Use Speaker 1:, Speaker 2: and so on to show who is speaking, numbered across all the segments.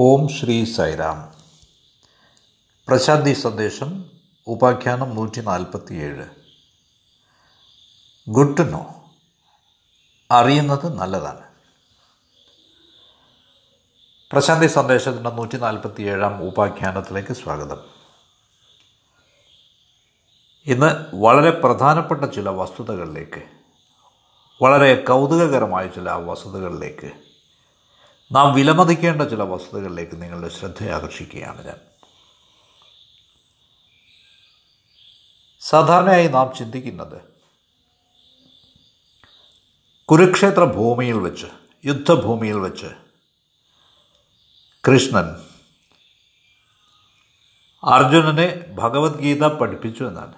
Speaker 1: ഓം ശ്രീ സൈറാം. പ്രശാന്തി സന്ദേശം ഉപാഖ്യാനം നൂറ്റി നാൽപ്പത്തിയേഴ് ഗുഡ് ടു നോ അറിയുന്നത് നല്ലതാണ്. പ്രശാന്തി സന്ദേശത്തിന്റെ നൂറ്റി നാൽപ്പത്തിയേഴാം ഉപാഖ്യാനത്തിലേക്ക് സ്വാഗതം. ഇന്ന് വളരെ പ്രധാനപ്പെട്ട ചില വസ്തുതകളിലേക്ക് വളരെ കൗതുകകരമായ ചില വസ്തുതകളിലേക്ക് നാം വിലമതിക്കേണ്ട ചില വസ്തുതകളിലേക്ക് നിങ്ങളുടെ ശ്രദ്ധ ആകർഷിക്കുകയാണ് ഞാൻ. സാധാരണയായി നാം ചിന്തിക്കുന്നത് കുരുക്ഷേത്ര ഭൂമിയിൽ വെച്ച് യുദ്ധഭൂമിയിൽ വെച്ച് കൃഷ്ണൻ അർജുനനെ ഭഗവത്ഗീത പഠിപ്പിച്ചു എന്നാണ്.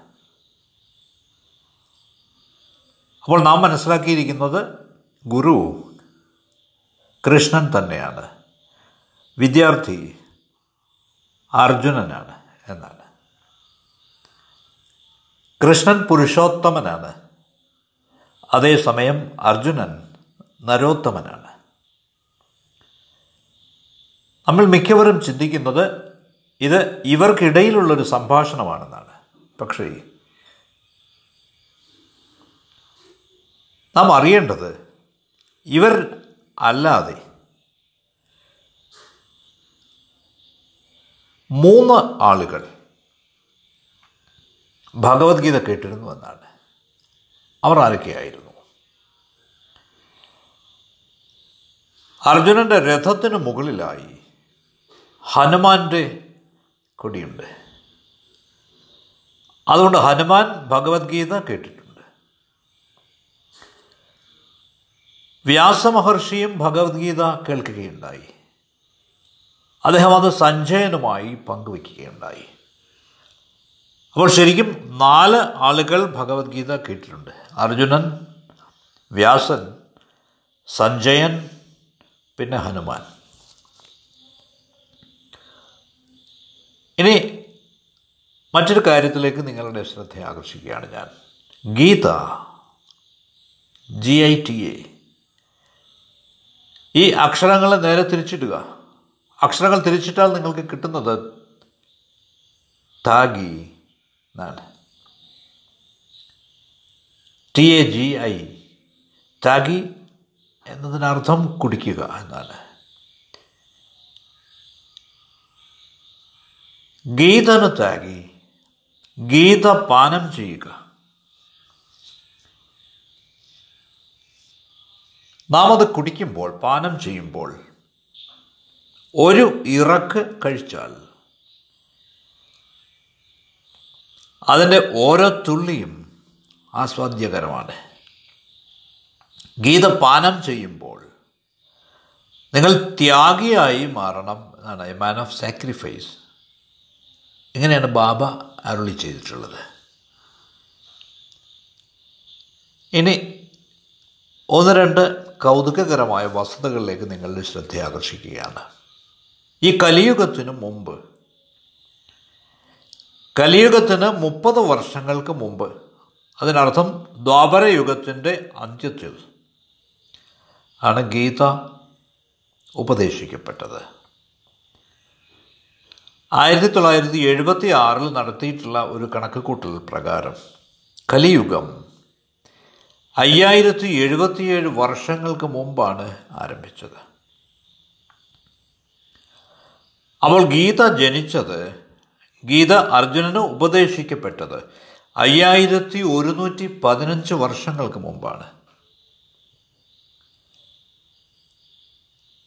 Speaker 1: അപ്പോൾ നാം മനസ്സിലാക്കിയിരിക്കുന്നത് ഗുരു കൃഷ്ണൻ തന്നെയാണ്. വിദ്യാർത്ഥി അർജുനനാണ് എന്നാണ്. കൃഷ്ണൻ പുരുഷോത്തമനാണ്. അതേസമയം അർജുനൻ നരോത്തമനാണ്. നമ്മൾ മിക്കവരും ചിന്തിക്കുന്നത് ഇത് ഇവർക്കിടയിലുള്ളൊരു സംഭാഷണമാണെന്നാണ്. പക്ഷേ നാം അറിയേണ്ടത് ഇവർ അല്ലാതെ മൂന്ന് ആളുകൾ ഭഗവത്ഗീത കേട്ടിരുന്നു എന്നാണ്. അവർ ആരൊക്കെയായിരുന്നു? അർജുനന്റെ രഥത്തിന് മുകളിലായി ഹനുമാന്റെ കൊടിയുണ്ട്. അതുകൊണ്ട് ഹനുമാൻ ഭഗവത്ഗീത കേട്ടിട്ടുണ്ട്. വ്യാസമഹർഷിയും ഭഗവത്ഗീത കേൾക്കുകയുണ്ടായി. അദ്ദേഹം അത് സഞ്ജയനുമായി പങ്കുവയ്ക്കുകയുണ്ടായി. അപ്പോൾ ശരിക്കും നാല് ആളുകൾ ഭഗവത്ഗീത കേട്ടിട്ടുണ്ട്. അർജുനൻ വ്യാസൻ സഞ്ജയൻ പിന്നെ ഹനുമാൻ. ഇനി മറ്റൊരു കാര്യത്തിലേക്ക് നിങ്ങളുടെ ശ്രദ്ധ ആകർഷിക്കുകയാണ് ഞാൻ. Gita G I T A ഈ അക്ഷരങ്ങളെ നേരെ തിരിച്ചിടുക. അക്ഷരങ്ങൾ തിരിച്ചിട്ടാൽ നിങ്ങൾക്ക് കിട്ടുന്നത് താഗി എന്നാണ്. ടി എ ജി ഐ താഗി എന്നതിനർത്ഥം കുടിക്കുക എന്നാണ്. ഗീതനു താഗി ഗീത പാനം ചെയ്യുക. നാം അത് കുടിക്കുമ്പോൾ പാനം ചെയ്യുമ്പോൾ ഒരു ഇറക്ക് കഴിച്ചാൽ അതിന്റെ ഓരോ തുള്ളിയും ആസ്വാദ്യകരമാണ്. ഗീത പാനം ചെയ്യുമ്പോൾ നിങ്ങൾ ത്യാഗിയായി മാറണം എന്നാണ് എ മാൻ ഓഫ് സാക്രിഫൈസ്. ഇങ്ങനെയാണ് ബാബ അരുളി ചെയ്തിട്ടുള്ളത്. ഇനി ഒന്ന് രണ്ട് കൗതുകകരമായ വസ്തുതകളിലേക്ക് നിങ്ങളുടെ ശ്രദ്ധ ആകർഷിക്കുകയാണ്. ഈ കലിയുഗത്തിന് മുമ്പ് കലിയുഗത്തിന് മുപ്പത് വർഷങ്ങൾക്ക് മുമ്പ് അതിനർത്ഥം ദ്വാപരയുഗത്തിന്റെ അന്ത്യത്തിൽ ആണ് ഗീത ഉപദേശിക്കപ്പെട്ടത്. ആയിരത്തി തൊള്ളായിരത്തി എഴുപത്തി ആറിൽ നടത്തിയിട്ടുള്ള ഒരു കണക്കുകൂട്ടൽ പ്രകാരം കലിയുഗം അയ്യായിരത്തി എഴുപത്തിയേഴ് വർഷങ്ങൾക്ക് മുമ്പാണ് ആരംഭിച്ചത്. അവൾ ഗീത ജനിച്ചത് ഗീത അർജുനന് ഉപദേശിക്കപ്പെട്ടത് അയ്യായിരത്തി ഒരുന്നൂറ്റി പതിനഞ്ച് വർഷങ്ങൾക്ക് മുമ്പാണ്.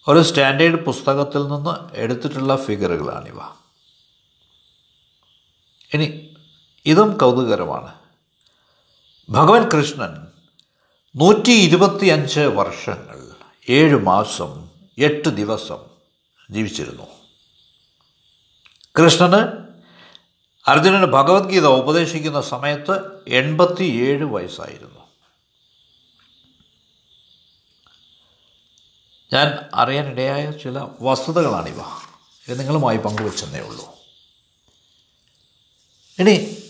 Speaker 1: ഒരു സ്റ്റാൻഡേർഡ് പുസ്തകത്തിൽ നിന്ന് എടുത്തിട്ടുള്ള ഫിഗറുകളാണിവ. ഇനി ഇതും കൗതുകരമാണ് ഭഗവാൻ കൃഷ്ണൻ നൂറ്റി ഇരുപത്തിയഞ്ച് വർഷങ്ങൾ ഏഴ് മാസം എട്ട് ദിവസം ജീവിച്ചിരുന്നു. കൃഷ്ണന് അർജുനന് ഭഗവത്ഗീത ഉപദേശിക്കുന്ന സമയത്ത് എൺപത്തിയേഴ് വയസ്സായിരുന്നു. ഞാൻ അറിയാനിടയായ ചില വസ്തുതകളാണിവ. നിങ്ങളുമായി പങ്കുവച്ചെന്നേ ഉള്ളൂ. ഇനി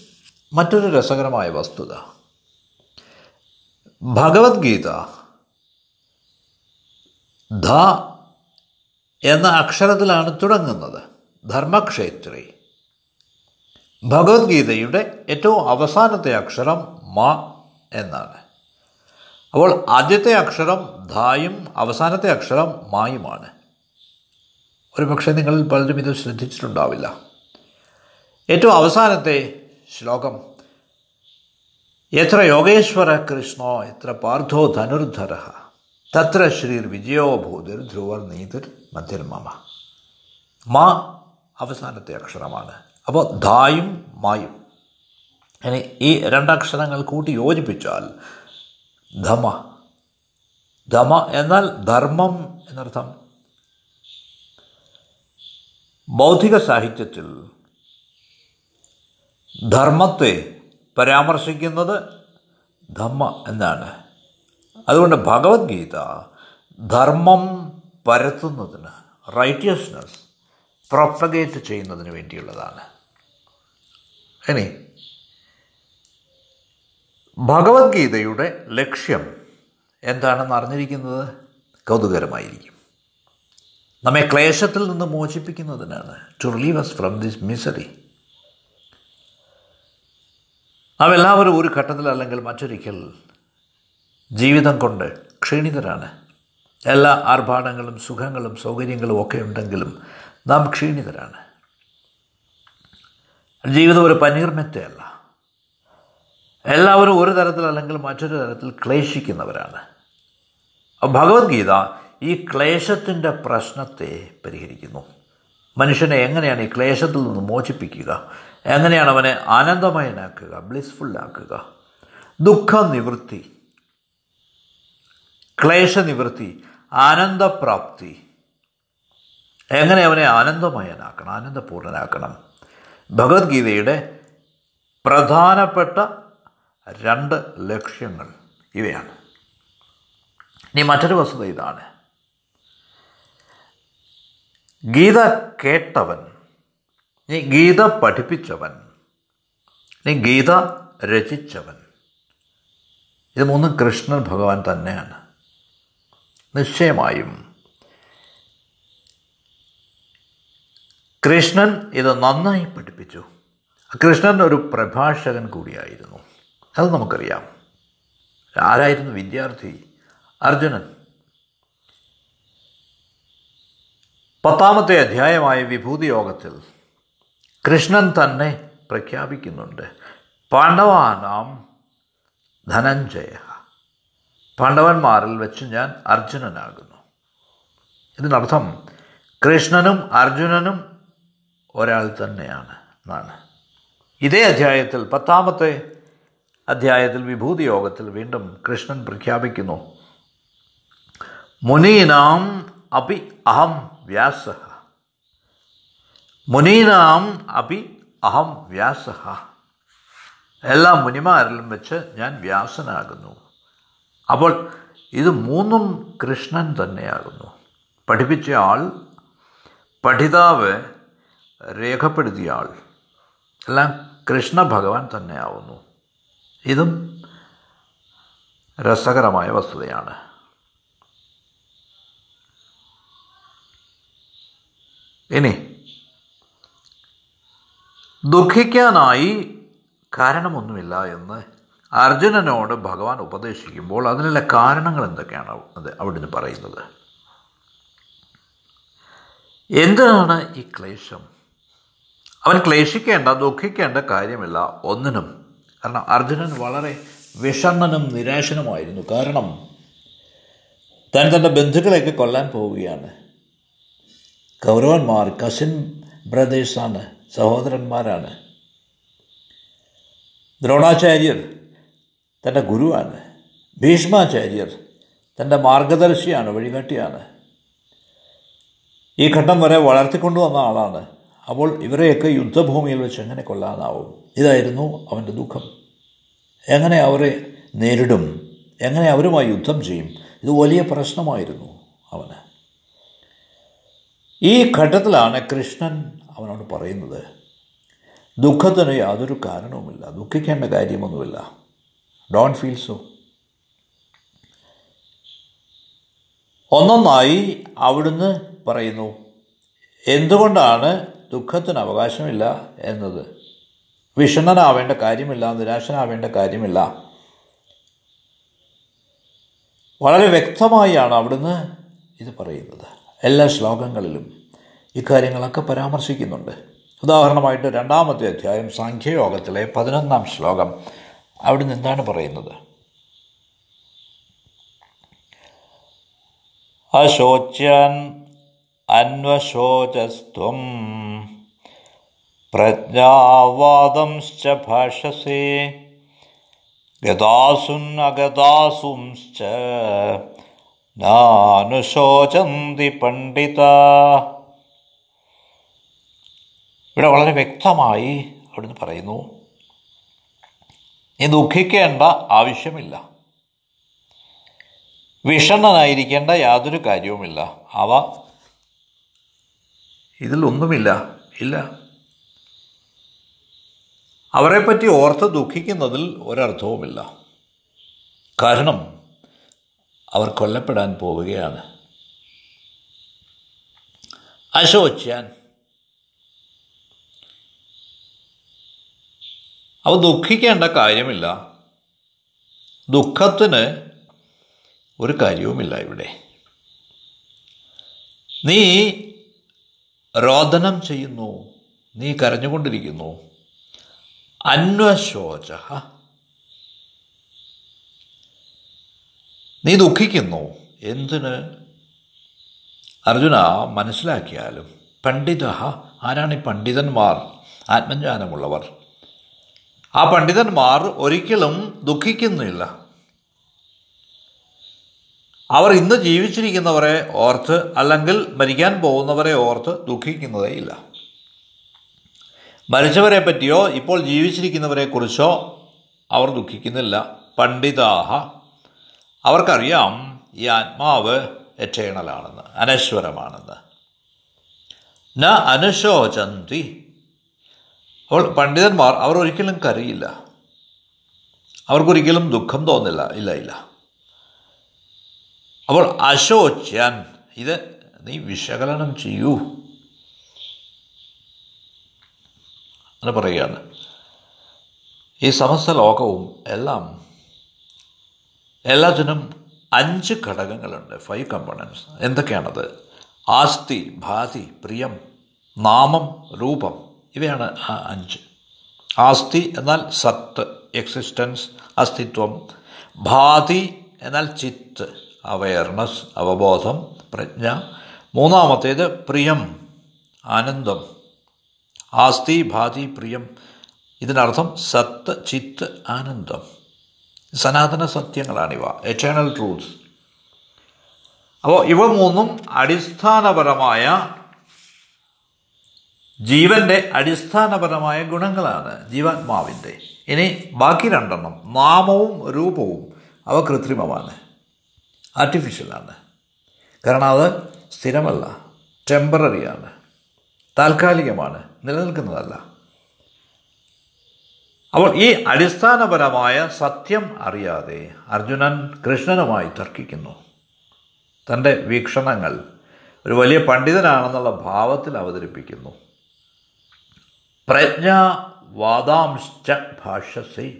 Speaker 1: മറ്റൊരു രസകരമായ വസ്തുത. ഭഗവത്ഗീത. ധ എന്ന അക്ഷരത്തിലാണ് തുടങ്ങുന്നത്. ധർമ്മക്ഷേത്രി. ഭഗവത്ഗീതയുടെ ഏറ്റവും അവസാനത്തെ അക്ഷരം മ എന്നാണ്. അപ്പോൾ ആദ്യത്തെ അക്ഷരം ധായും അവസാനത്തെ അക്ഷരം മായുമാണ്. ഒരുപക്ഷെ നിങ്ങളിൽ പലരും ഇത് ശ്രദ്ധിച്ചിട്ടുണ്ടാവില്ല. ഏറ്റവും അവസാനത്തെ ശ്ലോകം എത്ര യോഗേശ്വര കൃഷ്ണോ എത്ര പാർത്ഥോ ധനുർധര. തത്ര ശ്രീർ വിജയോ ഭൂതിർ ധ്രുവർ നീതിർ മധ്യർമമ മാ അവസാനത്തെ അക്ഷരമാണ്. അപ്പോൾ ധായും മായും. ഇനി ഈ രണ്ടക്ഷരങ്ങൾ കൂട്ടി യോജിപ്പിച്ചാൽ ധമ. ധമ എന്നാൽ ധർമ്മം എന്നർത്ഥം. ബൗദ്ധിക സാഹിത്യത്തിൽ ധർമ്മത്തെ പരാമർശിക്കുന്നത് ധമ്മ എന്നാണ്. അതുകൊണ്ട് ഭഗവത്ഗീത ധർമ്മം പരത്തുന്നതിന് റൈറ്റിയസ്നസ് പ്രൊപ്പഗേറ്റ് ചെയ്യുന്നതിന് വേണ്ടിയുള്ളതാണ്. ഇനി ഭഗവത്ഗീതയുടെ ലക്ഷ്യം എന്താണെന്ന് അറിഞ്ഞിരിക്കുന്നത്? കൗതുകരമായിരിക്കും നമ്മെ ക്ലേശത്തിൽ നിന്ന് മോചിപ്പിക്കുന്നതിനാണ് to relieve us from this misery നാം എല്ലാവരും ഒരു ഘട്ടത്തിൽ അല്ലെങ്കിൽ മറ്റൊരിക്കൽ ജീവിതം കൊണ്ട് ക്ഷീണിതരാണ്. എല്ലാ ആർഭാടങ്ങളും സുഖങ്ങളും സൗകര്യങ്ങളും ഒക്കെ ഉണ്ടെങ്കിലും നാം ക്ഷീണിതരാണ്. ജീവിതം ഒരു പനീർമെത്തയല്ല. എല്ലാവരും ഒരു തരത്തിൽ അല്ലെങ്കിൽ മറ്റൊരു തരത്തിൽ ക്ലേശിക്കുന്നവരാണ്. ഭഗവത്ഗീത ഈ ക്ലേശത്തിന്റെ പ്രശ്നത്തെ പരിഹരിക്കുന്നു. മനുഷ്യനെ എങ്ങനെയാണ് ഈ ക്ലേശത്തിൽ നിന്ന് മോചിപ്പിക്കുക? എങ്ങനെയാണ് അവനെ ആനന്ദമയനാക്കുക ബ്ലിസ്ഫുള്ളാക്കുക ദുഃഖ നിവൃത്തി ക്ലേശനിവൃത്തി ആനന്ദപ്രാപ്തി. എങ്ങനെ അവനെ ആനന്ദമയനാക്കണം ആനന്ദപൂർണനാക്കണം? ഭഗവത്ഗീതയുടെ പ്രധാനപ്പെട്ട രണ്ട് ലക്ഷ്യങ്ങൾ ഇവയാണ്. ഇനി മറ്റൊരു വസ്തുത ഇതാണ്. ഗീത കേട്ടവൻ നീ ഗീത പഠിപ്പിച്ചവൻ. നീ ഗീത രചിച്ചവൻ. ഇത് മൂന്നും കൃഷ്ണൻ ഭഗവാൻ തന്നെയാണ്. നിശ്ചയമായും കൃഷ്ണൻ ഇത് നന്നായി പഠിപ്പിച്ചു. കൃഷ്ണൻ ഒരു പ്രഭാഷകൻ കൂടിയായിരുന്നു. അത് നമുക്കറിയാം. ആരായിരുന്നു വിദ്യാർത്ഥി? അർജുനൻ. പത്താമത്തെ അധ്യായമായ വിഭൂതി യോഗത്തിൽ കൃഷ്ണൻ തന്നെ പ്രഖ്യാപിക്കുന്നുണ്ട്. പാണ്ഡവാനാം ധനഞ്ജയ. പാണ്ഡവന്മാരിൽ വെച്ച് ഞാൻ അർജുനനാകുന്നു. ഇതിനർത്ഥം കൃഷ്ണനും അർജുനനും ഒരാൾ തന്നെയാണ് എന്നാണ്. ഇതേ അധ്യായത്തിൽ പത്താമത്തെ അധ്യായത്തിൽ വിഭൂതി യോഗത്തിൽ വീണ്ടും കൃഷ്ണൻ പ്രഖ്യാപിക്കുന്നു. മുനീനാം അപി അഹം വ്യാസ. മുനീനാം അപി അഹം വ്യാസ എല്ലാ മുനിമാരിലും വെച്ച് ഞാൻ വ്യാസനാകുന്നു. അപ്പോൾ ഇത് മൂന്നും കൃഷ്ണൻ തന്നെയാകുന്നു. പഠിപ്പിച്ച ആൾ പഠിതാവ് രേഖപ്പെടുത്തിയ ആൾ. എല്ലാം കൃഷ്ണ ഭഗവാൻ തന്നെയാവുന്നു. ഇതും രസകരമായ വസ്തുതയാണ്. ഇനി ദുഃഖിക്കാനായി കാരണമൊന്നുമില്ല എന്ന് അർജുനനോട് ഭഗവാൻ ഉപദേശിക്കുമ്പോൾ അതിനുള്ള കാരണങ്ങൾ എന്തൊക്കെയാണ് അത് അവിടുന്ന് പറയുന്നത്? എന്താണ് ഈ ക്ലേശം? അവൻ ക്ലേശിക്കേണ്ട ദുഃഖിക്കേണ്ട കാര്യമില്ല ഒന്നിനും. കാരണം അർജുനൻ വളരെ വിഷണ്ണനും നിരാശനുമായിരുന്നു. കാരണം താൻ തന്റെ ബന്ധുക്കളെയൊക്കെ കൊല്ലാൻ പോവുകയാണ്. കൗരവന്മാർ കസിൻ ബ്രദേഴ്സാണ് സഹോദരന്മാരാണ്. ദ്രോണാചാര്യർ തന്റെ ഗുരുവാണ്. ഭീഷ്മാചാര്യർ തന്റെ മാർഗദർശിയാണ് വഴികാട്ടിയാണ്. ഈ ഘട്ടം വരെ വളർത്തിക്കൊണ്ടുവന്ന ആളാണ്. അപ്പോൾ ഇവരെയൊക്കെ യുദ്ധഭൂമിയിൽ വെച്ച് എങ്ങനെ കൊല്ലാനാവും? ഇതായിരുന്നു അവന്റെ ദുഃഖം. എങ്ങനെ അവരെ നേരിടും? എങ്ങനെ അവരുമായി യുദ്ധം ചെയ്യും? ഇത് വലിയ പ്രശ്നമായിരുന്നു അവന്. ഈ ഘട്ടത്തിലാണ് കൃഷ്ണൻ അവനോട് പറയുന്നത് ദുഃഖത്തിന് യാതൊരു കാരണവുമില്ല. ദുഃഖിക്കേണ്ട കാര്യമൊന്നുമില്ല. ഡോൺ ഫീൽ സോ ഒന്നൊന്നായി അവിടുന്ന് പറയുന്നു എന്തുകൊണ്ടാണ് ദുഃഖത്തിന് അവകാശമില്ല എന്നത്? വിഷണ്ണനാവേണ്ട കാര്യമില്ല നിരാശനാവേണ്ട കാര്യമില്ല. വളരെ വ്യക്തമായാണ് അവിടുന്ന് ഇത് പറയുന്നത് എല്ലാ ശ്ലോകങ്ങളിലും. ഇക്കാര്യങ്ങളൊക്കെ പരാമർശിക്കുന്നുണ്ട്. ഉദാഹരണമായിട്ട് രണ്ടാമത്തെ അധ്യായം സാഖ്യയോഗത്തിലെ പതിനൊന്നാം ശ്ലോകം. അവിടെ നിന്നാണ് പറയുന്നത്? അശോച്യാൻ അന്വശോചസ്ത്വം പ്രജ്ഞാവാദം ഭാഷസേ ഗതാസുന്നഗതാസുംശ്ച നാനുശോചന്തി പണ്ഡിത ഇവിടെ വളരെ വ്യക്തമായി അവിടുന്ന് പറയുന്നു നീ ദുഃഖിക്കേണ്ട ആവശ്യമില്ല. വിഷണ്ണനായിരിക്കേണ്ട യാതൊരു കാര്യവുമില്ല. അവ ഇതിലൊന്നുമില്ല. ഇല്ല. അവരെപ്പറ്റി ഓർത്ത് ദുഃഖിക്കുന്നതിൽ ഒരർത്ഥവുമില്ല. കാരണം അവർ കൊല്ലപ്പെടാൻ പോവുകയാണ്. അശോച്യാൻ അവ ദുഃഖിക്കേണ്ട കാര്യമില്ല. ദുഃഖത്തിന് ഒരു കാര്യവുമില്ല ഇവിടെ. നീ രോദനം ചെയ്യുന്നു. നീ കരഞ്ഞുകൊണ്ടിരിക്കുന്നു. അന്വശോച നീ ദുഃഖിക്കുന്നു. എന്തിന്? അർജുന മനസ്സിലാക്കിയാലും. പണ്ഡിത ആരാണ് ഈ പണ്ഡിതന്മാർ? ആത്മജ്ഞാനമുള്ളവർ. ആ പണ്ഡിതന്മാർ ഒരിക്കലും ദുഃഖിക്കുന്നില്ല. അവർ ഇന്ന് ജീവിച്ചിരിക്കുന്നവരെ ഓർത്ത് അല്ലെങ്കിൽ മരിക്കാൻ പോകുന്നവരെ ഓർത്ത് ദുഃഖിക്കുന്നതേയില്ല മരിച്ചവരെ പറ്റിയോ ഇപ്പോൾ ജീവിച്ചിരിക്കുന്നവരെ കുറിച്ചോ അവർ ദുഃഖിക്കുന്നില്ല. പണ്ഡിതാഹ അവർക്കറിയാം ഈ ആത്മാവ് എറ്റേണലാണെന്ന് അനശ്വരമാണെന്ന്. ന അനുശോചന്തി അപ്പോൾ പണ്ഡിതന്മാർ അവർ ഒരിക്കലും കരയില്ല. അവർക്കൊരിക്കലും ദുഃഖം തോന്നില്ല. ഇല്ല ഇല്ല. അപ്പോൾ അശോച്യാൻ. ഇത് നീ വിശകലനം ചെയ്യൂ. എന്ന് പറയുകയാണ്. ഈ സമസ്ത ലോകവും എല്ലാം എല്ലാത്തിനും അഞ്ച് ഘടകങ്ങളുണ്ട്. ഫൈവ് കമ്പോണൻസ് എന്തൊക്കെയാണത്? ആസ്തി ഭാതി പ്രിയം നാമം രൂപം. ഇവയാണ് ആ അഞ്ച്. ആസ്തി എന്നാൽ സത്ത് എക്സിസ്റ്റൻസ് അസ്തിത്വം. ഭാതി എന്നാൽ ചിത്ത് അവയർനെസ് അവബോധം പ്രജ്ഞ. മൂന്നാമത്തേത് പ്രിയം ആനന്ദം. ആസ്തി ഭാതി പ്രിയം. ഇതിനർത്ഥം സത്ത് ചിത്ത് ആനന്ദം. സനാതന സത്യങ്ങളാണിവ എറ്റേണൽ ട്രൂത്ത്സ് അപ്പോൾ ഇവ മൂന്നും അടിസ്ഥാനപരമായ ജീവന്റെ അടിസ്ഥാനപരമായ ഗുണങ്ങളാണ് ജീവാത്മാവിന്റെ ഇനി ബാക്കി രണ്ടെണ്ണം നാമവും രൂപവും അവ കൃത്രിമമാണ്. ആർട്ടിഫിഷ്യലാണ് കാരണം അത് സ്ഥിരമല്ല ടെമ്പററിയാണ് താൽക്കാലികമാണ് നിലനിൽക്കുന്നതല്ല. അപ്പോൾ ഈ അടിസ്ഥാനപരമായ സത്യം അറിയാതെ അർജുനൻ കൃഷ്ണനുമായി തർക്കിക്കുന്നു. തന്റെ വീക്ഷണങ്ങൾ ഒരു വലിയ പണ്ഡിതനാണെന്നുള്ള ഭാവത്തിൽ അവതരിപ്പിക്കുന്നു. പ്രജ്ഞ വാദാംശ്ച ഭാഷസേ.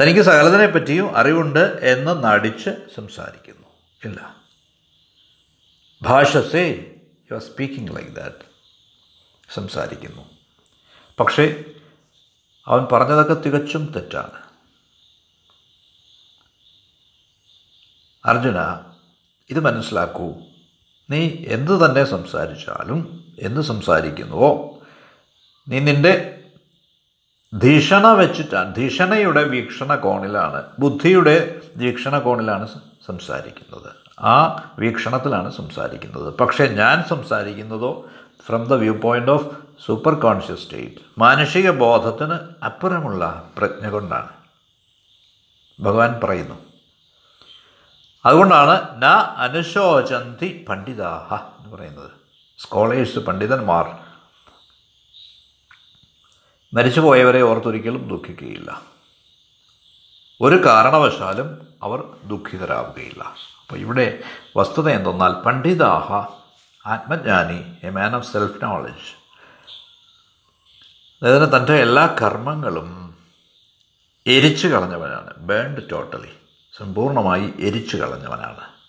Speaker 1: തനിക്ക് സകലതിനെ പറ്റിയും അറിവുണ്ട് എന്ന് നടിച്ച് സംസാരിക്കുന്നു. ഇല്ല. ഭാഷസേ you are speaking like that സംസാരിക്കുന്നു. പക്ഷേ അവൻ പറഞ്ഞതൊക്കെ തികച്ചും തെറ്റാണ്. അർജുന ഇത് മനസ്സിലാക്കൂ. നീ എന്തു തന്നെ സംസാരിച്ചാലും എന്ത് സംസാരിക്കുന്നുവോ? നീ നിന്റെ ധീഷണ വെച്ചിട്ടാണ് ധീഷണയുടെ വീക്ഷണകോണിലാണ് ബുദ്ധിയുടെ വീക്ഷണകോണിലാണ് സംസാരിക്കുന്നത്. ആ വീക്ഷണത്തിലാണ് സംസാരിക്കുന്നത്. പക്ഷേ ഞാൻ സംസാരിക്കുന്നതോ from the view point of super conscious state മാനുഷിക ബോധത്തിന് അപ്പുറമുള്ള പ്രജ്ഞ കൊണ്ടാണ്. ഭഗവാൻ പറയുന്നു അതുകൊണ്ടാണ് ന അനുശോചന്തി പണ്ഡിതാഹ എന്ന് പറയുന്നത്. സ്കോളേഴ്സ് പണ്ഡിതന്മാർ. മരിച്ചുപോയവരെ ഓർത്തൊരിക്കലും ദുഃഖിക്കുകയില്ല. ഒരു കാരണവശാലും അവർ ദുഃഖിതരാവുകയില്ല. അപ്പോൾ ഇവിടെ വസ്തുത എന്തെന്നാൽ പണ്ഡിതാഹ ആത്മജ്ഞാനി a man of self knowledge. അതായത് തന്റെ എല്ലാ കർമ്മങ്ങളും എരിച്ചു കളഞ്ഞവനാണ് ബേൺഡ് ടോട്ടലി. സമ്പൂർണമായി എരിച്ചു കളഞ്ഞവനാണ്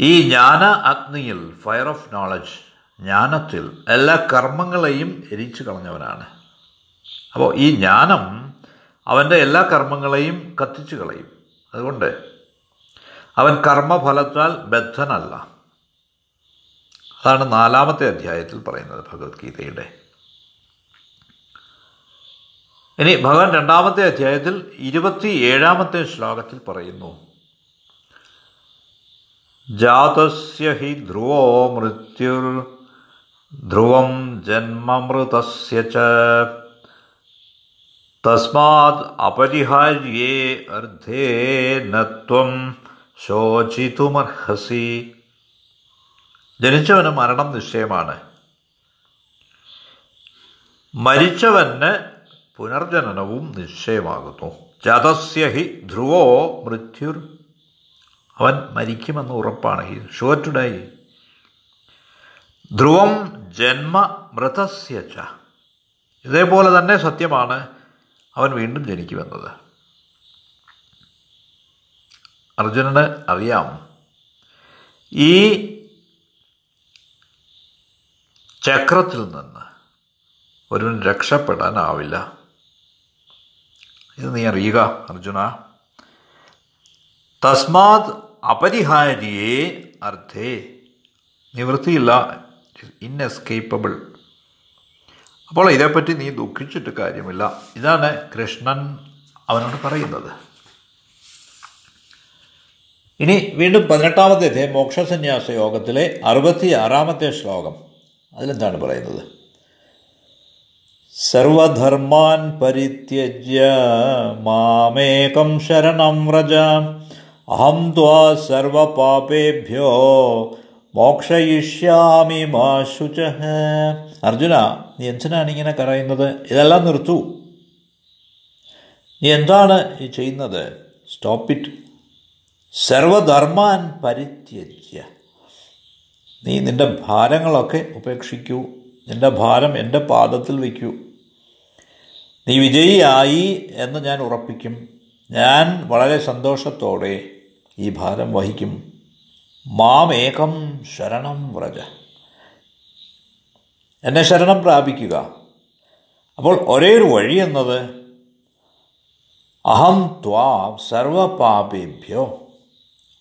Speaker 1: ഈ ജ്ഞാന അഗ്നിയിൽ ഫയർ ഓഫ് നോളജ് ജ്ഞാനത്തിൽ എല്ലാ കർമ്മങ്ങളെയും എരിച്ചു കളഞ്ഞവനാണ്. അപ്പോൾ ഈ ജ്ഞാനം അവന്റെ എല്ലാ കർമ്മങ്ങളെയും കത്തിച്ചു കളയും. അതുകൊണ്ട് അവൻ കർമ്മഫലത്താൽ ബദ്ധനല്ല. അതാണ് നാലാമത്തെ അധ്യായത്തിൽ പറയുന്നത് ഭഗവത്ഗീതയുടെ. ഇനി ഭഗവാൻ രണ്ടാമത്തെ അധ്യായത്തിൽ ഇരുപത്തി ഏഴാമത്തെ ശ്ലോകത്തിൽ പറയുന്നു. ജാതസ്യ ഹി ധ്രുവോ മൃത്യുർ ധ്രുവം ജന്മമൃതസ്യ ച തസ്മാത് അപരിഹാര്യേ അർദ്ധേ നത്വം ശോചിതുമർഹസി ജനിച്ചവന് മരണം നിശ്ചയമാണ്. മരിച്ചവന് പുനർജനനവും നിശ്ചയമാകുന്നു. ജതസ്യ ഹി ധ്രുവോ മൃത്യുർ അവൻ മരിക്കുമെന്ന് ഉറപ്പാണ്. ഹി ഷുവർ ടു ഡൈ ധ്രുവം ജന്മ മൃതസ്യ ച ഇതേപോലെ തന്നെ സത്യമാണ് അവൻ വീണ്ടും ജനിക്കുമെന്നത്. അർജുനന് അറിയാം. ഈ ചക്രത്തിൽ നിന്ന് ഒരുവൻ രക്ഷപ്പെടാനാവില്ല. ഇത് നീ അറിയുക അർജുന. തസ്മാത് അപരിഹാരിയേ അർത്ഥേ. നിവൃത്തിയില്ല. ഇൻഎസ്കേപ്പബിൾ അപ്പോൾ ഇതേപ്പറ്റി നീ ദുഃഖിച്ചിട്ട് കാര്യമില്ല. ഇതാണ് കൃഷ്ണൻ അവനോട് പറയുന്നത്. ഇനി വീണ്ടും പതിനെട്ടാമത്തെ മോക്ഷസന്യാസ യോഗത്തിലെ അറുപത്തി ആറാമത്തെ ശ്ലോകം. അതിലെന്താണ് പറയുന്നത്? സർവധർമാൻ പരിത്യജ്യ മാമേകം ശരണം വ്രജ. അഹം ത്വാ സർവപാപേഭ്യോ മോക്ഷയിഷ്യാമി മാ ശുച അർജുന നീ എന്തിനാണ് ഇങ്ങനെ കരയുന്നത്? ഇതെല്ലാം നിർത്തു. നീ എന്താണ് ഈ ചെയ്യുന്നത്? സ്റ്റോപ്പ് ഇറ്റ് സർവധർമാൻ പരിത്യജ്യ. നീ നിന്റെ ഭാരങ്ങളൊക്കെ ഉപേക്ഷിക്കൂ. നിന്റെ ഭാരം എന്റെ പാദത്തിൽ വയ്ക്കൂ. നീ വിജയിയായി എന്ന് ഞാൻ ഉറപ്പിക്കും. ഞാൻ വളരെ സന്തോഷത്തോടെ ഈ ഭാരം വഹിക്കും. മാമേകം ശരണം വ്രജ. എന്നെ ശരണം പ്രാപിക്കുക. അപ്പോൾ ഒരേ ഒരു വഴി എന്നത് അഹം ത്വാ സർവപാപേഭ്യോ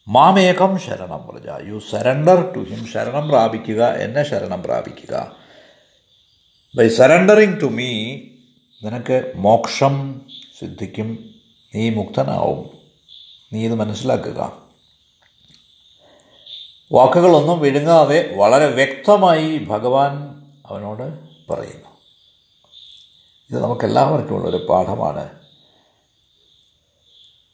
Speaker 1: മാമേകം ശരണം വ്രജ. യു സറണ്ടർ ടു ഹിം ശരണം പ്രാപിക്കുക എന്നെ ശരണം പ്രാപിക്കുക. ബൈ സറണ്ടറിങ് ടു മീ നിനക്ക് മോക്ഷം സിദ്ധിക്കും നീ മുക്തനാവും. നീ ഇത് മനസ്സിലാക്കുക. വാക്കുകളൊന്നും വിഴുങ്ങാതെ വളരെ വ്യക്തമായി ഭഗവാൻ അവനോട് പറയുന്നു. ഇത് നമുക്കെല്ലാവർക്കും ഉള്ളൊരു പാഠമാണ്.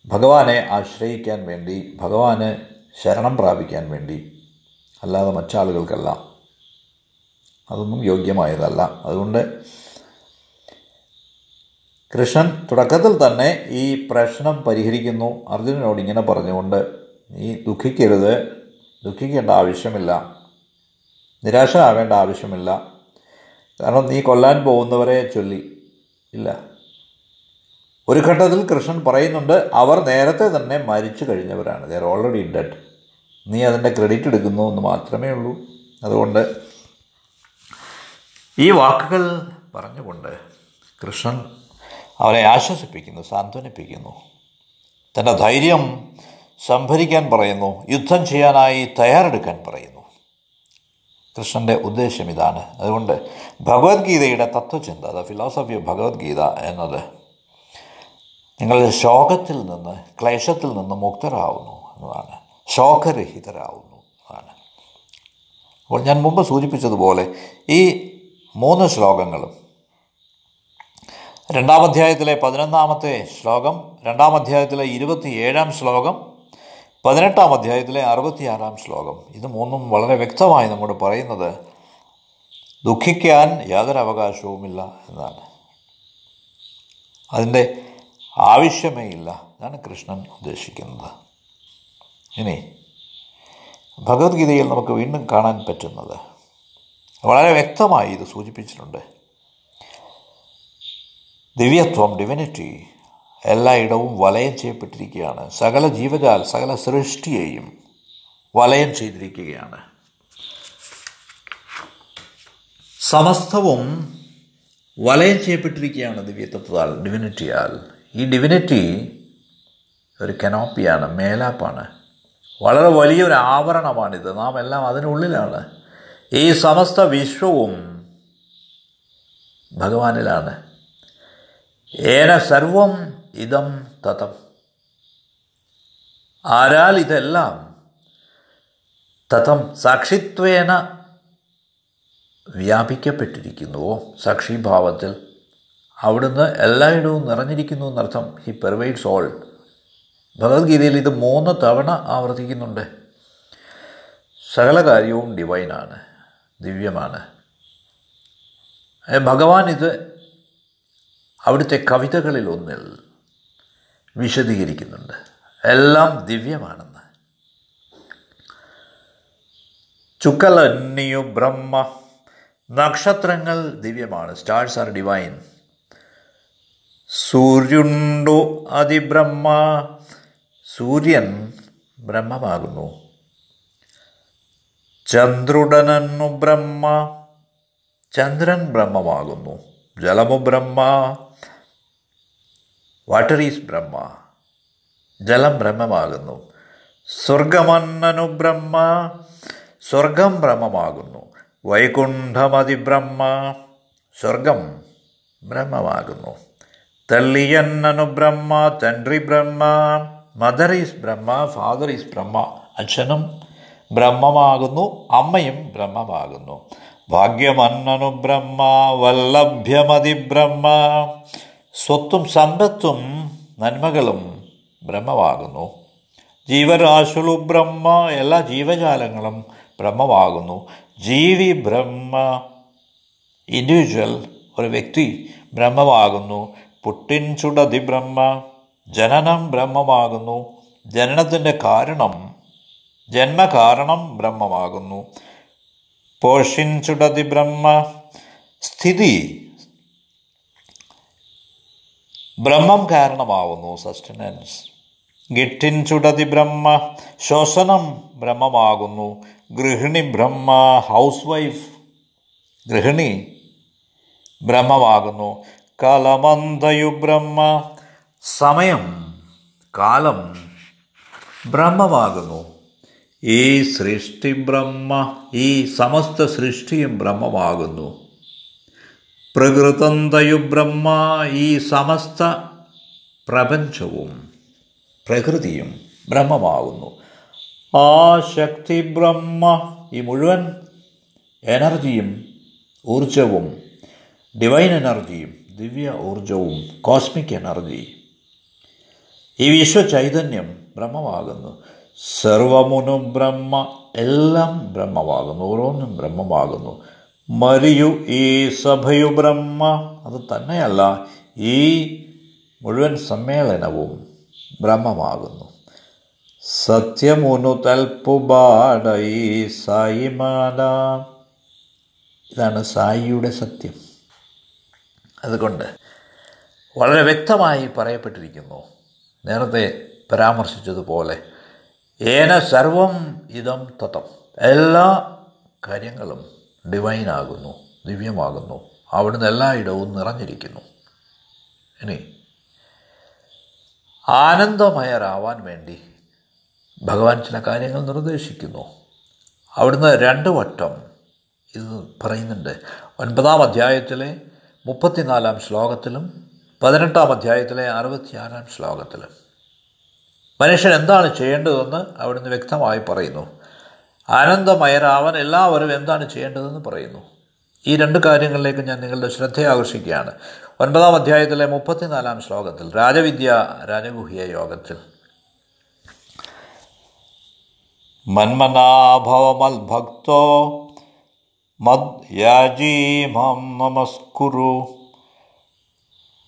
Speaker 1: ഭഗവാനെ ആശ്രയിക്കാൻ വേണ്ടി ഭഗവാന് ശരണം പ്രാപിക്കാൻ വേണ്ടി അല്ലാതെ മറ്റാളുകൾക്കല്ല. അതൊന്നും യോഗ്യമായതല്ല. അതുകൊണ്ട് കൃഷ്ണൻ തുടക്കത്തിൽ തന്നെ ഈ പ്രശ്നം പരിഹരിക്കുന്നു. അർജുനനോട് ഇങ്ങനെ പറഞ്ഞുകൊണ്ട് നീ ദുഃഖിക്കരുത്. ദുഃഖിക്കേണ്ട ആവശ്യമില്ല. നിരാശനാവേണ്ട ആവശ്യമില്ല. കാരണം നീ കൊല്ലാൻ പോകുന്നവരെ ചൊല്ലി. ഇല്ല. ഒരു ഘട്ടത്തിൽ കൃഷ്ണൻ പറയുന്നുണ്ട് അവർ നേരത്തെ തന്നെ മരിച്ചു കഴിഞ്ഞവരാണ്. ദർ ഓൾറെഡി ഡെഡ് നീ അതിന്റെ ക്രെഡിറ്റ് എടുക്കുന്നു എന്ന് മാത്രമേ ഉള്ളൂ. അതുകൊണ്ട് ഈ വാക്കുകൾ പറഞ്ഞുകൊണ്ട് കൃഷ്ണൻ അവരെ ആശ്വസിപ്പിക്കുന്നു സാന്ത്വനിപ്പിക്കുന്നു. തന്റെ ധൈര്യം സംഭരിക്കാൻ പറയുന്നു യുദ്ധം ചെയ്യാനായി തയ്യാറെടുക്കാൻ പറയുന്നു. കൃഷ്ണന്റെ ഉദ്ദേശം ഇതാണ്. അതുകൊണ്ട് ഭഗവത്ഗീതയുടെ തത്വചിന്ത ദ ഫിലോസഫി ഓഫ് ഭഗവത്ഗീത എന്നത് നിങ്ങൾ ശോകത്തിൽ നിന്ന് ക്ലേശത്തിൽ നിന്ന് മുക്തരാകുന്നു എന്നതാണ്. ശോകരഹിതരാകുന്നു എന്നതാണ് അപ്പോൾ ഞാൻ മുമ്പ് സൂചിപ്പിച്ചതുപോലെ ഈ മൂന്ന് ശ്ലോകങ്ങളും രണ്ടാം അധ്യായത്തിലെ പതിനൊന്നാമത്തെ ശ്ലോകം രണ്ടാം അധ്യായത്തിലെ ഇരുപത്തി ഏഴാം ശ്ലോകം പതിനെട്ടാം അധ്യായത്തിലെ അറുപത്തിയാറാം ശ്ലോകം. ഇത് മൂന്നും വളരെ വ്യക്തമായി നമ്മോട് പറയുന്നത് ദുഃഖിക്കാൻ യാതൊരു അവകാശവുമില്ല എന്നാണ്. അതിന്റെ ആവശ്യമേ ഇല്ല എന്നാണ് കൃഷ്ണൻ ഉദ്ദേശിക്കുന്നത്. ഇനി ഭഗവത്ഗീതയിൽ നമുക്ക് വീണ്ടും കാണാൻ പറ്റുന്നത്. വളരെ വ്യക്തമായി ഇത് സൂചിപ്പിച്ചിട്ടുണ്ട്. ദിവ്യത്വം ഡിവിനിറ്റി എല്ലായിടവും വലയം ചെയ്യപ്പെട്ടിരിക്കുകയാണ്. സകല ജീവജാൽ സകല സൃഷ്ടിയെയും വലയം ചെയ്തിരിക്കുകയാണ്. സമസ്തവും വലയം ചെയ്യപ്പെട്ടിരിക്കുകയാണ് ദിവ്യത്വത്താൽ ഡിവിനിറ്റിയാൽ ഈ ഡിവിനിറ്റി ഒരു കനോപ്പിയാണ് മേലാപ്പാണ്. വളരെ വലിയൊരു ആവരണമാണിത്. നാം എല്ലാം അതിനുള്ളിലാണ് ഈ സമസ്ത വിശ്വവും ഭഗവാനിലാണ്. ഏന സർവം ഇതം തതം. ആരാൽ ഇതെല്ലാം തതം സാക്ഷിത്വേന വ്യാപിക്കപ്പെട്ടിരിക്കുന്നുവോ? സാക്ഷിഭാവത്തിൽ അവിടുന്ന് എല്ലായിടവും നിറഞ്ഞിരിക്കുന്നു എന്നർത്ഥം ഹി പെർവൈഡ്സ് ഓൾ ഭഗവത്ഗീതയിൽ ഇത് മൂന്ന് തവണ ആവർത്തിക്കുന്നുണ്ട്. സകല കാര്യവും ഡിവൈനാണ് ദിവ്യമാണ്. ഭഗവാൻ ഇത് അവിടുത്തെ കവിതകളിൽ ഒന്നിൽ വിശദീകരിക്കുന്നുണ്ട്. എല്ലാം ദിവ്യമാണെന്ന്. ചുക്കലന്നിയു ബ്രഹ്മ നക്ഷത്രങ്ങൾ ദിവ്യമാണ്. സ്റ്റാർസ് ആർ ഡിവൈൻ സൂര്യുണ്ടു അതിബ്രഹ്മ സൂര്യൻ ബ്രഹ്മമാകുന്നു. ചന്ദ്രുടനന്നു ബ്രഹ്മ ചന്ദ്രൻ ബ്രഹ്മമാകുന്നു. ജലമു ബ്രഹ്മ വാട്ടർ ഈസ് ബ്രഹ്മ ജലം ബ്രഹ്മമാകുന്നു സ്വർഗമന്നനു ബ്രഹ്മ സ്വർഗം ബ്രഹ്മമാകുന്നു വൈകുണ്ഠമതി ബ്രഹ്മ സ്വർഗം ബ്രഹ്മമാകുന്നു തള്ളിയന്നനു ബ്രഹ്മ തൻട്രി Brahma mother is Brahma father is Brahma അച്ഛനും ബ്രഹ്മമാകുന്നു അമ്മയും ബ്രഹ്മമാകുന്നു ഭാഗ്യമന്നനു ബ്രഹ്മ വല്ലഭ്യമതി ബ്രഹ്മ സ്വത്തും സമ്പത്തും നന്മകളും ബ്രഹ്മമാകുന്നു. ജീവരാശുളു ബ്രഹ്മ എല്ലാ ജീവജാലങ്ങളും ബ്രഹ്മമാകുന്നു. ജീവി ബ്രഹ്മ ഇൻഡിവിജ്വൽ ഒരു വ്യക്തി ബ്രഹ്മമാകുന്നു. പുട്ടിൻ ചുടതി ബ്രഹ്മ ജനനം ബ്രഹ്മമാകുന്നു. ജനനത്തിന്റെ കാരണം ജന്മകാരണം ബ്രഹ്മമാകുന്നു. പോഷിൻ ചുടതി ബ്രഹ്മ സ്ഥിതി ബ്രഹ്മം കാരണമാവുന്നു സസ്റ്റനൻസ് ഗിട്ടിൻ ചുടതി ബ്രഹ്മ ശ്വസനം ബ്രഹ്മമാകുന്നു. ഗൃഹിണി ബ്രഹ്മ ഹൗസ് വൈഫ് ഗൃഹിണി ബ്രഹ്മമാകുന്നു. കലമന്തയു ബ്രഹ്മ സമയം കാലം ബ്രഹ്മമാകുന്നു. ഈ സൃഷ്ടി ബ്രഹ്മ ഈ സമസ്ത സൃഷ്ടിയും ബ്രഹ്മമാകുന്നു. പ്രകൃതന്തയു ബ്രഹ്മ ഈ സമസ്ത പ്രപഞ്ചവും പ്രകൃതിയും ബ്രഹ്മമാകുന്നു. ആ ശക്തി ബ്രഹ്മ ഈ മുഴുവൻ എനർജിയും ഊർജവും ഡിവൈൻ എനർജിയും ദിവ്യ ഊർജവും കോസ്മിക് എനർജി ഈ വിശ്വ ചൈതന്യം ബ്രഹ്മമാകുന്നു. സർവമുനു ബ്രഹ്മ എല്ലാം ബ്രഹ്മമാകുന്നു ഓരോന്നും ബ്രഹ്മമാകുന്നു. മരിയു ഈ സഭയു ബ്രഹ്മ. അത് തന്നെയല്ല ഈ മുഴുവൻ സമ്മേളനവും ബ്രഹ്മമാകുന്നു. സത്യമുനു തൽപ്പുബാട ഈ സായിമാല ഇതാണ് സായിയുടെ സത്യം. അതുകൊണ്ട് വളരെ വ്യക്തമായി പറയപ്പെട്ടിരിക്കുന്നു. നേരത്തെ പരാമർശിച്ചതുപോലെ ഏന സർവം ഇതം തതം. എല്ലാ കാര്യങ്ങളും ഡിവൈനാകുന്നു ദിവ്യമാകുന്നു. അവിടുന്ന് എല്ലായിടവും നിറഞ്ഞിരിക്കുന്നു. ഇനി ആനന്ദമയരാവാൻ വേണ്ടി ഭഗവാൻ ചില കാര്യങ്ങൾ നിർദ്ദേശിക്കുന്നു. അവിടുന്ന് രണ്ട് വട്ടം ഇത് പറയുന്നുണ്ട്. ഒൻപതാം അധ്യായത്തിലെ മുപ്പത്തിനാലാം ശ്ലോകത്തിലും പതിനെട്ടാം അധ്യായത്തിലെ അറുപത്തിയാറാം ശ്ലോകത്തിലും. മനുഷ്യൻ എന്താണ് ചെയ്യേണ്ടതെന്ന് അവിടുന്ന് വ്യക്തമായി പറയുന്നു. ആനന്ദമയരാവാൻ എല്ലാവരും എന്താണ് ചെയ്യേണ്ടതെന്ന് പറയുന്നു. ഈ രണ്ട് കാര്യങ്ങളിലേക്ക് ഞാൻ നിങ്ങളുടെ ശ്രദ്ധ ആകർഷിക്കുകയാണ് ഒൻപതാം അധ്യായത്തിലെ മുപ്പത്തിനാലാം ശ്ലോകത്തിൽ രാജവിദ്യ രാജഗുഹ്യ യോഗത്തിൽ. മന്മനാഭവമത്ഭക്തോ മദ്യാജീമം നമസ്കുരു.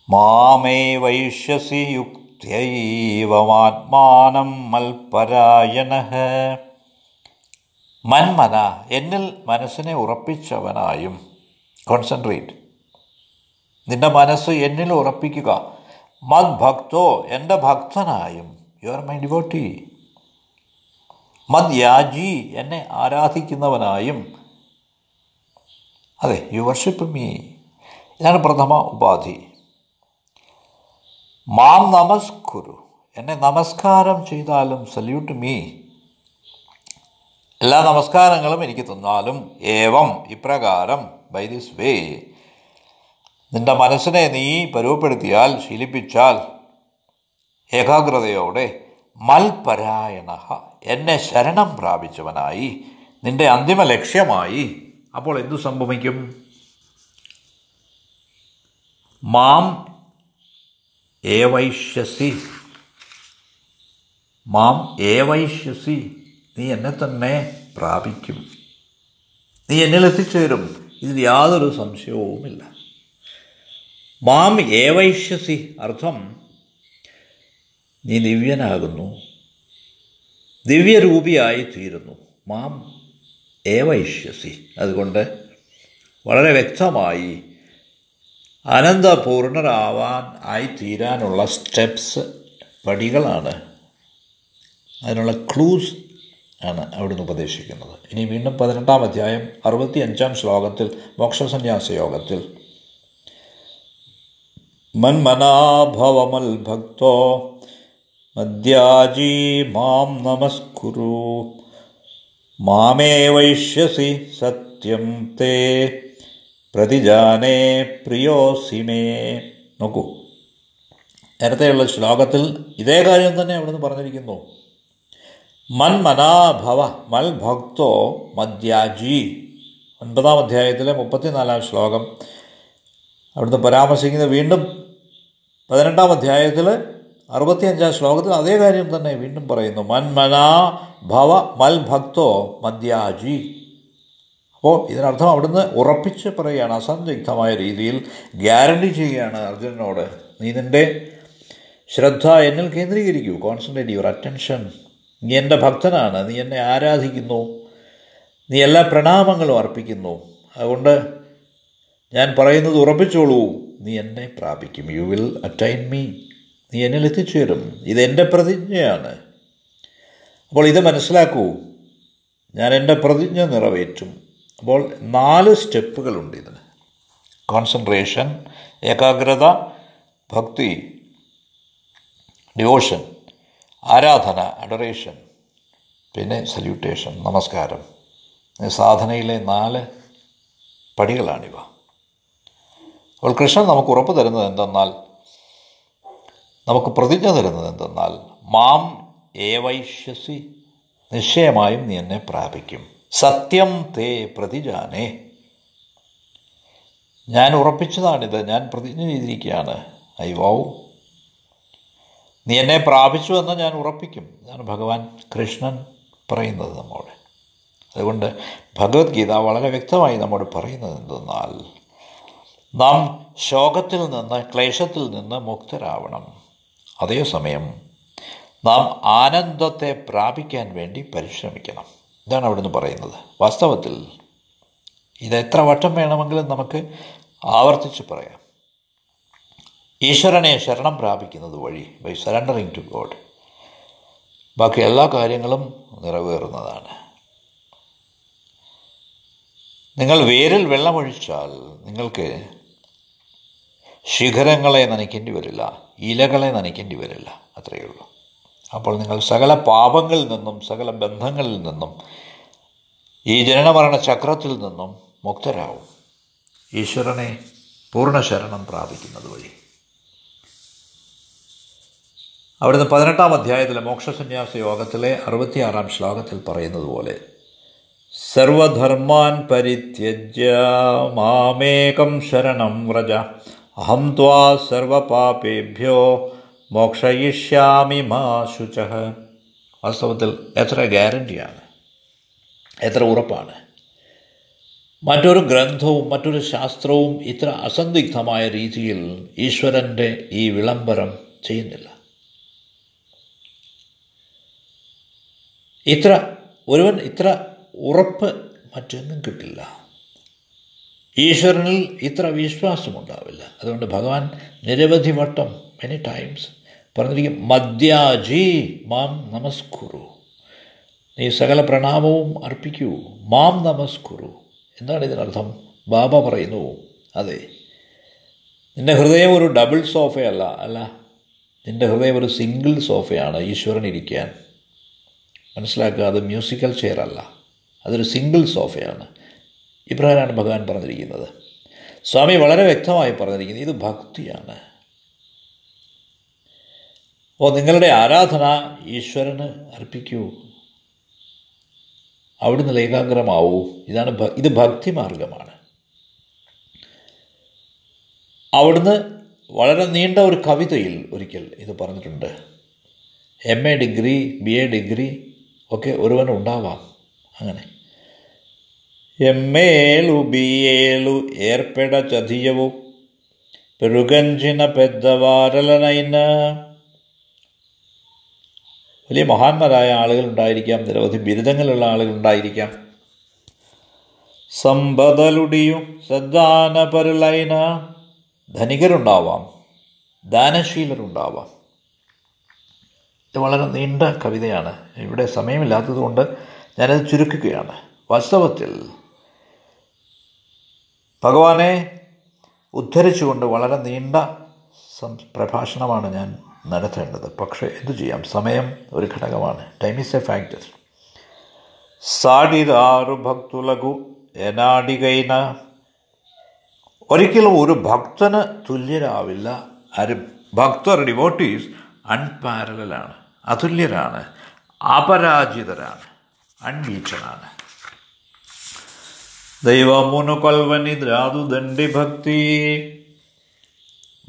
Speaker 1: മാമേ വൈഷ്യസി യുക്തൈവമാത്മാനം മൽപരായണ മന്മന എന്നിൽ മനസ്സിനെ ഉറപ്പിച്ചവനായും. കോൺസെൻട്രേറ്റ് നിന്റെ മനസ്സ് എന്നിൽ ഉറപ്പിക്കുക. മത് ഭക്തോ എന്റെ ഭക്തനായും. യു ആർ മൈ ഡിവോട്ടി മത് യാജി എന്നെ ആരാധിക്കുന്നവനായും. അതെ യു വർഷിപ്പ് മീ ഇതാണ് പ്രഥമ ഉപാധി. മാം നമസ്കുരു. എന്നെ നമസ്കാരം ചെയ്താലും സല്യൂട്ട് മീ എല്ലാ നമസ്കാരങ്ങളും എനിക്ക് തന്നാലും ഏവം ഇപ്രകാരം ബൈ ദിസ് വേ നിന്റെ മനസ്സിനെ നീ പരുവപ്പെടുത്തിയാൽ ശീലിപ്പിച്ചാൽ ഏകാഗ്രതയോടെ മൽപരായണ എന്നെ ശരണം പ്രാപിച്ചവനായി നിന്റെ അന്തിമ ലക്ഷ്യമായി. അപ്പോൾ എന്തു സംഭവിക്കും? മാം ഏവൈഷ്യസി. മാം ഏവൈഷ്യസി. നീ എന്നെ തന്നെ പ്രാപിക്കും. നീ എന്നിൽ എത്തിച്ചേരും. ഇതിൽ യാതൊരു സംശയവുമില്ല. മാം ഏവൈഷ്യസി അർത്ഥം നീ ദിവ്യനാകുന്നു. ദിവ്യരൂപിയായി തീരുന്നു മാം ഏവൈഷ്യസി അതുകൊണ്ട് വളരെ വ്യക്തമായി അനന്തപൂർണരാവാൻ ആയി തീരാനുള്ള സ്റ്റെപ്സ് പടികളാണ്. അതിനുള്ള ക്ലൂസ് ആണ് അവിടുന്ന് ഉപദേശിക്കുന്നത്. ഇനി വീണ്ടും പതിനെട്ടാം അധ്യായം അറുപത്തി അഞ്ചാം ശ്ലോകത്തിൽ മോക്ഷസന്യാസ യോഗത്തിൽ. മന്മനാഭവമൽഭക്തോ മദ്യാജീ മാം നമസ്കുരു. മാമേ വൈഷ്യസി സത്യം തേ പ്രതിജാനേ പ്രിയോസിമേ നോക്കൂ. നേരത്തെയുള്ള ശ്ലോകത്തിൽ ഇതേ കാര്യം തന്നെ അവിടുന്ന് പറഞ്ഞിരിക്കുന്നു. മന്മനാഭവ മൽ ഭക്തോ മദ്യാജി. ഒൻപതാം അധ്യായത്തിലെ മുപ്പത്തിനാലാം ശ്ലോകം. അവിടുന്ന് പരാമർശിക്കുന്നത് വീണ്ടും പതിനെട്ടാം അധ്യായത്തിൽ അറുപത്തിയഞ്ചാം ശ്ലോകത്തിൽ അതേ കാര്യം തന്നെ വീണ്ടും പറയുന്നു. മന്മനാ ഭവ മൽ ഭക്തോ മദ്യാജി. അപ്പോൾ ഇതിനർത്ഥം അവിടുന്ന് ഉറപ്പിച്ച് പറയുകയാണ് അസന്ദിഗ്ധമായ രീതിയിൽ ഗ്യാരണ്ടി ചെയ്യുകയാണ് അർജുനനോട്. നീ നിന്റെ ശ്രദ്ധ എന്നിൽ കേന്ദ്രീകരിക്കൂ. Concentrate your attention. നീ എന്റെ ഭക്തനാണ്. നീ എന്നെ ആരാധിക്കുന്നു. നീ എല്ലാ പ്രണാമങ്ങളും അർപ്പിക്കുന്നു. അതുകൊണ്ട് ഞാൻ പറയുന്നത് ഉറപ്പിച്ചോളൂ. നീ എന്നെ പ്രാപിക്കും. യു വിൽ അറ്റൈൻ മീ നീ എന്നിൽ എത്തിച്ചേരും. ഇതെന്റെ പ്രതിജ്ഞയാണ്. അപ്പോൾ ഇത് മനസ്സിലാക്കൂ. ഞാൻ എന്റെ പ്രതിജ്ഞ നിറവേറ്റും. അപ്പോൾ നാല് സ്റ്റെപ്പുകളുണ്ട് ഇതിന്. കോൺസെൻട്രേഷൻ ഏകാഗ്രത ഭക്തി ഡിവോഷൻ ആരാധന അഡറേഷൻ പിന്നെ സല്യൂട്ടേഷൻ നമസ്കാരം. സാധനയിലെ നാല് പടികളാണിവ. അപ്പോൾ കൃഷ്ണൻ നമുക്ക് ഉറപ്പ് തരുന്നത് എന്തെന്നാൽ നമുക്ക് പ്രതിജ്ഞ തരുന്നത് എന്തെന്നാൽ മാം ഏവൈഷ്യസി നിശ്ചയമായും നീ എന്നെ പ്രാപിക്കും. സത്യം തേ പ്രതിജാനേ. ഞാൻ ഉറപ്പിച്ചതാണിത്. ഞാൻ പ്രതിജ്ഞ ചെയ്തിരിക്കുകയാണ്. ഐ വൗ നീ എന്നെ പ്രാപിച്ചു എന്ന് ഞാൻ ഉറപ്പിക്കും. ഇതാണ് ഭഗവാൻ കൃഷ്ണൻ പറയുന്നത് നമ്മോട്. അതുകൊണ്ട് ഭഗവത്ഗീത വളരെ വ്യക്തമായി നമ്മോട് പറയുന്നത് എന്തെന്നാൽ നാം ശോകത്തിൽ നിന്ന് ക്ലേശത്തിൽ നിന്ന് മുക്തരാവണം. അതേസമയം നാം ആനന്ദത്തെ പ്രാപിക്കാൻ വേണ്ടി പരിശ്രമിക്കണം. ഇതാണ് അവിടുന്ന് പറയുന്നത്. വാസ്തവത്തിൽ ഇത് എത്ര വട്ടം വേണമെങ്കിലും നമുക്ക് ആവർത്തിച്ച് പറയാം. ഈശ്വരനെ ശരണം പ്രാപിക്കുന്നത് വഴി ബൈ സറണ്ടറിങ് ടു ഗോഡ് ബാക്കി എല്ലാ കാര്യങ്ങളും നിറവേറുന്നതാണ്. നിങ്ങൾ വേരിൽ വെള്ളമൊഴിച്ചാൽ നിങ്ങൾക്ക് ശിഖരങ്ങളെ നനയ്ക്കേണ്ടി വരില്ല ഇലകളെ നനയ്ക്കേണ്ടി വരില്ല അത്രയേ ഉള്ളൂ. അപ്പോൾ നിങ്ങൾ സകല പാപങ്ങളിൽ നിന്നും സകല ബന്ധങ്ങളിൽ നിന്നും ഈ ജനനമരണ ചക്രത്തിൽ നിന്നും മുക്തരാവും. ഈശ്വരനെ പൂർണ ശരണം പ്രാപിക്കുന്നത് വഴി. അവിടുന്ന് പതിനെട്ടാം അധ്യായത്തിലെ മോക്ഷസന്യാസ യോഗത്തിലെ അറുപത്തിയാറാം ശ്ലോകത്തിൽ പറയുന്നത് പോലെ സർവധർമാൻ പരിത്യജ്യ മാമേകം ശരണം വ്രജ. അഹം ത്വാ സർവപാപേഭ്യോ മോക്ഷയിഷ്യാമി മാ ശുച. വാസ്തവത്തിൽ എത്ര ഗ്യാരണ്ടിയാണ് എത്ര ഉറപ്പാണ്. മറ്റൊരു ഗ്രന്ഥവും മറ്റൊരു ശാസ്ത്രവും ഇത്ര അസന്ദിഗ്ധമായ രീതിയിൽ ഈശ്വരന്റെ ഈ വിളംബരം ചെയ്യുന്നില്ല. ഇത്ര ഒരുവൻ ഇത്ര ഉറപ്പ് മറ്റൊന്നും കിട്ടില്ല. ഈശ്വരനിൽ ഇത്ര വിശ്വാസമുണ്ടാവില്ല. അതുകൊണ്ട് ഭഗവാൻ നിരവധി വട്ടം മെനി ടൈംസ് പറഞ്ഞിരിക്കും മദ്യാജി മാം നമസ്കുറു നീ സകല പ്രണാമവും അർപ്പിക്കൂ. മാം നമസ്കുറു എന്താണ് ഇതിനർത്ഥം? ബാബ പറയുന്നു അതെ നിന്റെ ഹൃദയം ഒരു ഡബിൾ സോഫയല്ല അല്ല നിന്റെ ഹൃദയം ഒരു സിംഗിൾ സോഫയാണ് ഈശ്വരൻ ഇരിക്കാൻ മനസ്സിലാക്കുക അത് മ്യൂസിക്കൽ ചെയർ അല്ല. അതൊരു സിംഗിൾ സോഫയാണ് ഇപ്രകാരമാണ് ഭഗവാൻ പറഞ്ഞിരിക്കുന്നത്. സ്വാമി വളരെ വ്യക്തമായി പറഞ്ഞിരിക്കുന്നത് ഇത് ഭക്തിയാണ്. അപ്പോൾ നിങ്ങളുടെ ആരാധന ഈശ്വരന് അർപ്പിക്കൂ. അവിടുന്ന് ഏകാഗ്രമാവൂ. ഇതാണ് ഇത് ഭക്തി മാർഗമാണ് അവിടുന്ന് വളരെ നീണ്ട ഒരു കവിതയിൽ ഒരിക്കൽ ഇത് പറഞ്ഞിട്ടുണ്ട്. M A degree B A degree ഒക്കെ ഒരുവൻ ഉണ്ടാവാം അങ്ങനെ. ఎమ్మేళు బియేళు ഏർപ്പെട ചതിയവും പെരുകഞ്ചിന పెద్దవారలనైన വലിയ മഹാന്മാരായ ആളുകൾ ഉണ്ടായിരിക്കാം നിരവധി ബിരുദങ്ങളുള്ള ആളുകൾ ഉണ്ടായിരിക്കാം സമ്പതലുടിയും ശ്രദ്ധാനപരുലൈന ധനികരുണ്ടാവാം ദാനശീലരുണ്ടാവാം. ഇത് വളരെ നീണ്ട കവിതയാണ്. ഇവിടെ സമയമില്ലാത്തതുകൊണ്ട് ഞാനത് ചുരുക്കുകയാണ്. വാസ്തവത്തിൽ ഭഗവാനെ ഉദ്ധരിച്ചുകൊണ്ട് വളരെ നീണ്ട പ്രഭാഷണമാണ് ഞാൻ നടത്തേണ്ടത്. പക്ഷേ എന്തു ചെയ്യാം? സമയം ഒരു ഘടകമാണ്. ടൈം ഈസ് എ ഫാക്ടർ സാടിതാറു ഭക്തുലകു എനാടികൈന. ഒരിക്കലും ഒരു ഭക്തന് തുല്യരാവില്ല. ആരും ഭക്തർ ഡിവോട്ടീസ് അൺപാരലാണ് അതുല്യരാണ് അപരാജിതരാണ് അൺബീറ്റഡാണ് ദൈവമുനു കൊൽവനി ദണ്ഡി ഭക്തി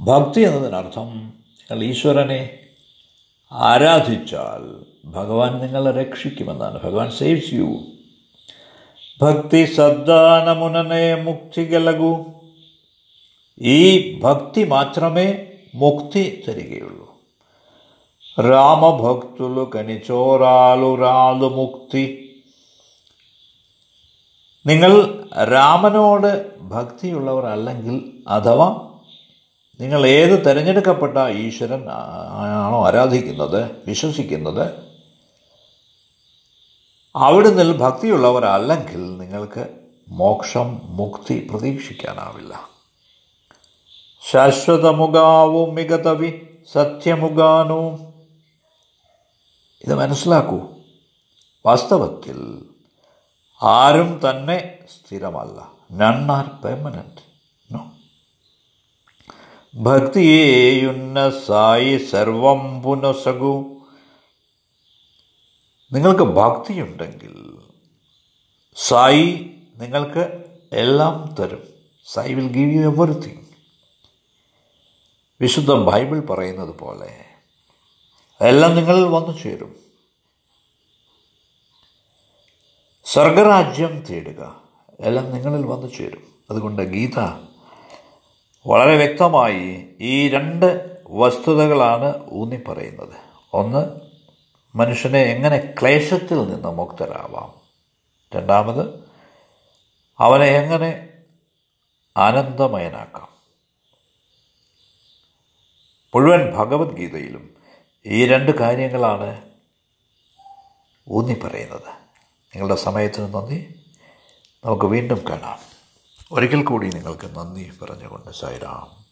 Speaker 1: ഭക്തി എന്നതിനർത്ഥം നിങ്ങൾ ഈശ്വരനെ ആരാധിച്ചാൽ ഭഗവാൻ നിങ്ങളെ രക്ഷിക്കുമെന്നാണ്. ഭഗവാൻ സേവ്സ് യു ഭക്തി സദ്ദാനമുനനെ മുക്തി ഗലകു ഈ ഭക്തി മാത്രമേ മുക്തി തരികയുള്ളൂ. రామభక్తులు కనిచోరాలు రాలు ముక్తి നിങ്ങൾ രാമനോട് ഭക്തിയുള്ളവർ അല്ലെങ്കിൽ അഥവാ നിങ്ങൾ ഏത് തിരഞ്ഞെടുക്കപ്പെട്ട ഈശ്വരൻ ആണോ ആരാധിക്കുന്നത് വിശ്വസിക്കുന്നത് അവിടുന്ന് ഭക്തിയുള്ളവരല്ലെങ്കിൽ നിങ്ങൾക്ക് മോക്ഷം മുക്തി പ്രതീക്ഷിക്കാനാവില്ല ശാശ്വതമുഖാവും മികതവി സത്യമുഖാനും ഇത് മനസ്സിലാക്കൂ. വാസ്തവത്തിൽ ആരും തന്നെ സ്ഥിരമല്ല. നൺ ആർ പെർമനന്റ് നോ ഭക്തിയേയുന്ന സായി സർവം പുനസകു. നിങ്ങൾക്ക് ഭക്തിയുണ്ടെങ്കിൽ സായി നിങ്ങൾക്ക് എല്ലാം തരും. Sai will give you everything വിശുദ്ധ ബൈബിൾ പറയുന്നത് പോലെ എല്ലാം നിങ്ങളിൽ വന്നു ചേരും. സ്വർഗരാജ്യം തേടുക. എല്ലാം നിങ്ങളിൽ വന്നു ചേരും. അതുകൊണ്ട് ഗീത വളരെ വ്യക്തമായി ഈ രണ്ട് വസ്തുതകളാണ് ഊന്നി പറയുന്നത് ഒന്ന് മനുഷ്യനെ എങ്ങനെ ക്ലേശത്തിൽ നിന്ന് മുക്തരാവാം? രണ്ടാമത് അവനെ എങ്ങനെ ആനന്ദമയനാക്കാം? മുഴുവൻ ഭഗവത്ഗീതയിലും ഈ രണ്ട് കാര്യങ്ങളാണ് ഊന്നി പറയുന്നത് നിങ്ങളുടെ സമയത്തിന് നന്ദി. നമുക്ക് വീണ്ടും കാണാം. ഒരിക്കൽ കൂടി നിങ്ങൾക്ക് നന്ദി പറഞ്ഞുകൊണ്ട് സായിരാം.